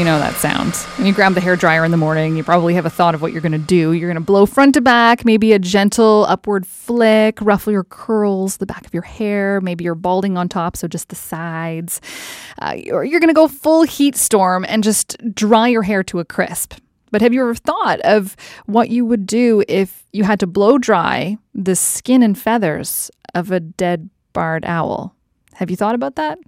You know that sound. When you grab the hair dryer in the morning, you probably have a thought of what you're going to do. You're going to blow front to back, maybe a gentle upward flick, ruffle your curls, the back of your hair. Maybe you're balding on top, so just the sides. Uh, or you're going to go full heat storm and just dry your hair to a crisp. But have you ever thought of what you would do if you had to blow dry the skin and feathers of a dead barred owl? Have you thought about that?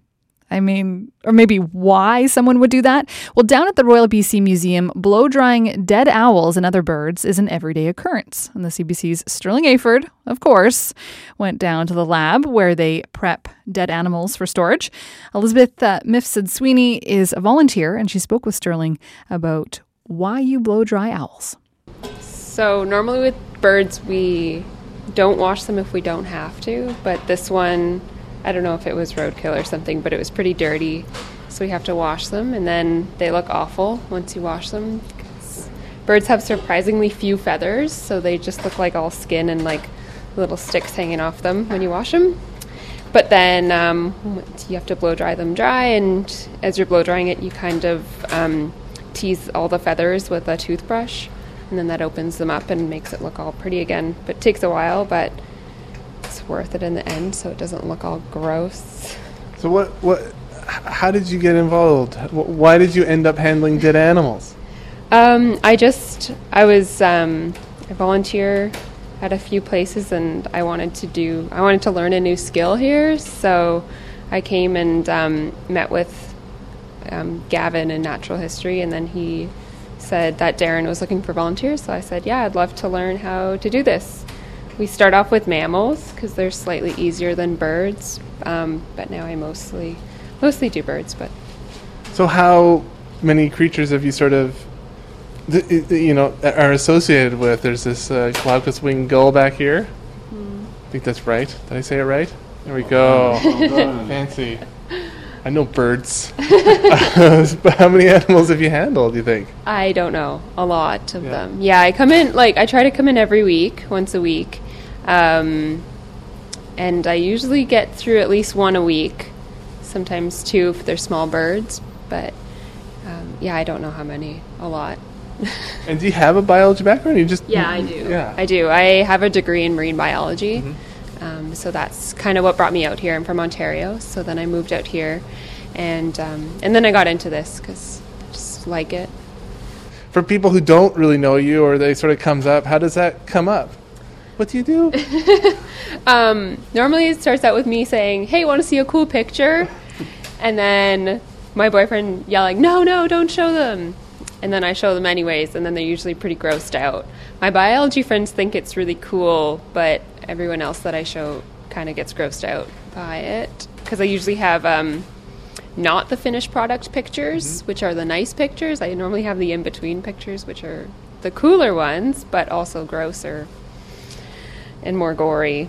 I mean, or maybe why someone would do that? Well, down at the Royal BC Museum, blow drying dead owls and other birds is an everyday occurrence. And the CBC's Sterling Eyford, of course, went down to the lab where they prep dead animals for storage. Elizabeth uh, Mifsud Sweeney is a volunteer, and she spoke with Sterling about why you blow dry owls. So, normally with birds, we don't wash them if we don't have to, but this one, I don't know if it was roadkill or something, but it was pretty dirty. So we have to wash them, and then they look awful once you wash them. Birds have surprisingly few feathers, so they just look like all skin and like little sticks hanging off them when you wash them. But then um, you have to blow dry them dry, and as you're blow drying it, you kind of um, tease all the feathers with a toothbrush, and then that opens them up and makes it look all pretty again. But it takes a while, but it's worth it in the end, so it doesn't look all gross. So what what how did you get involved? Why did you end up handling dead animals? Um, I just I was um, a volunteer at a few places, and I wanted to do I wanted to learn a new skill here. So I came and um, met with um, Gavin in natural history, and then he said that Darren was looking for volunteers. So I said, yeah, I'd love to learn how to do this. We start off with mammals because they're slightly easier than birds, um, but now I mostly mostly do birds. But So how many creatures have you sort of th- th- you know are associated with? There's this uh, glaucous winged gull back here. I think that's right. Did I say it right? There we go. Fancy. I know birds. but how many animals have you handled? Do you think? I don't know a lot of Yeah. them. Yeah, I come in like I try to come in every week, once a week, um, and I usually get through at least one a week, sometimes two if they're small birds. But um, yeah, I don't know how many. A lot. And do you have a biology background? You just Yeah, I do. Yeah. I do. I have a degree in marine biology. Um, so that's kind of what brought me out here. I'm from Ontario, so then I moved out here, and um, and then I got into this because I just like it. For people who don't really know you, or they sort of comes up, how does that come up? What do you do? Um, normally it starts out with me saying, "Hey, want to see a cool picture?" and then my boyfriend yelling, "No, no, don't show them." And then I show them anyways, and then they're usually pretty grossed out. My biology friends think it's really cool, but everyone else that I show kind of gets grossed out by it because I usually have um, not the finished product pictures, which are the nice pictures. I normally have the in between pictures, which are the cooler ones, but also grosser and more gory.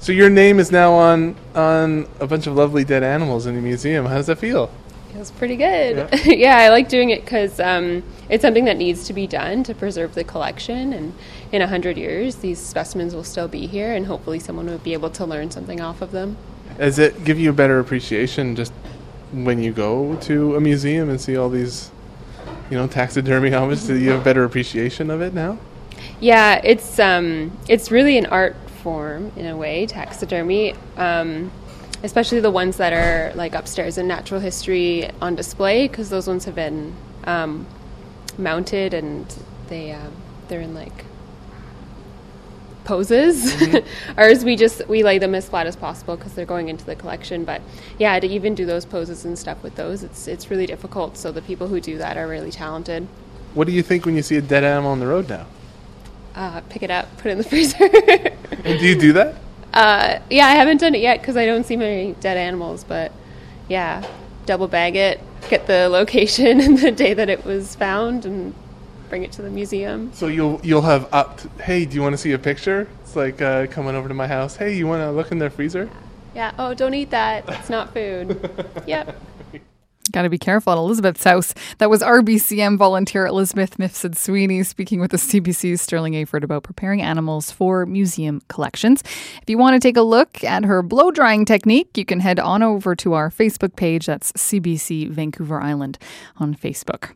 so your name is now on on a bunch of lovely dead animals in the museum. How does that feel? Feels pretty good. Yeah, I like doing it because um, it's something that needs to be done to preserve the collection. And in a hundred years, these specimens will still be here, and hopefully, someone will be able to learn something off of them. Does it give you a better appreciation just when you go to a museum and see all these, you know, taxidermy objects? Do you have a better appreciation of it now? Yeah, it's um, it's really an art form in a way, taxidermy. Um, especially the ones that are like upstairs in natural history on display, because those ones have been um, mounted and they um, they're in like poses. Ours, we just we lay them as flat as possible because they're going into the collection. But yeah, to even do those poses and stuff with those, it's it's really difficult. So the people who do that are really talented. What do you think when you see a dead animal on the road now? Uh, pick it up, put it in the freezer. And do you do that? Uh, yeah, I haven't done it yet because I don't see many dead animals. But yeah, double bag it, get the location and the day that it was found, and bring it to the museum. So you'll you'll have upped. Hey, do you want to see a picture? It's like uh, coming over to my house. Hey, you want to look in their freezer? Yeah. Oh, don't eat that. It's not food. yep. Got to be careful at Elizabeth's house. That was RBCM volunteer Elizabeth Mifsud Sweeney speaking with the CBC's Sterling Eyford about preparing animals for museum collections. If you want to take a look at her blow drying technique, you can head on over to our Facebook page. That's CBC Vancouver Island on Facebook.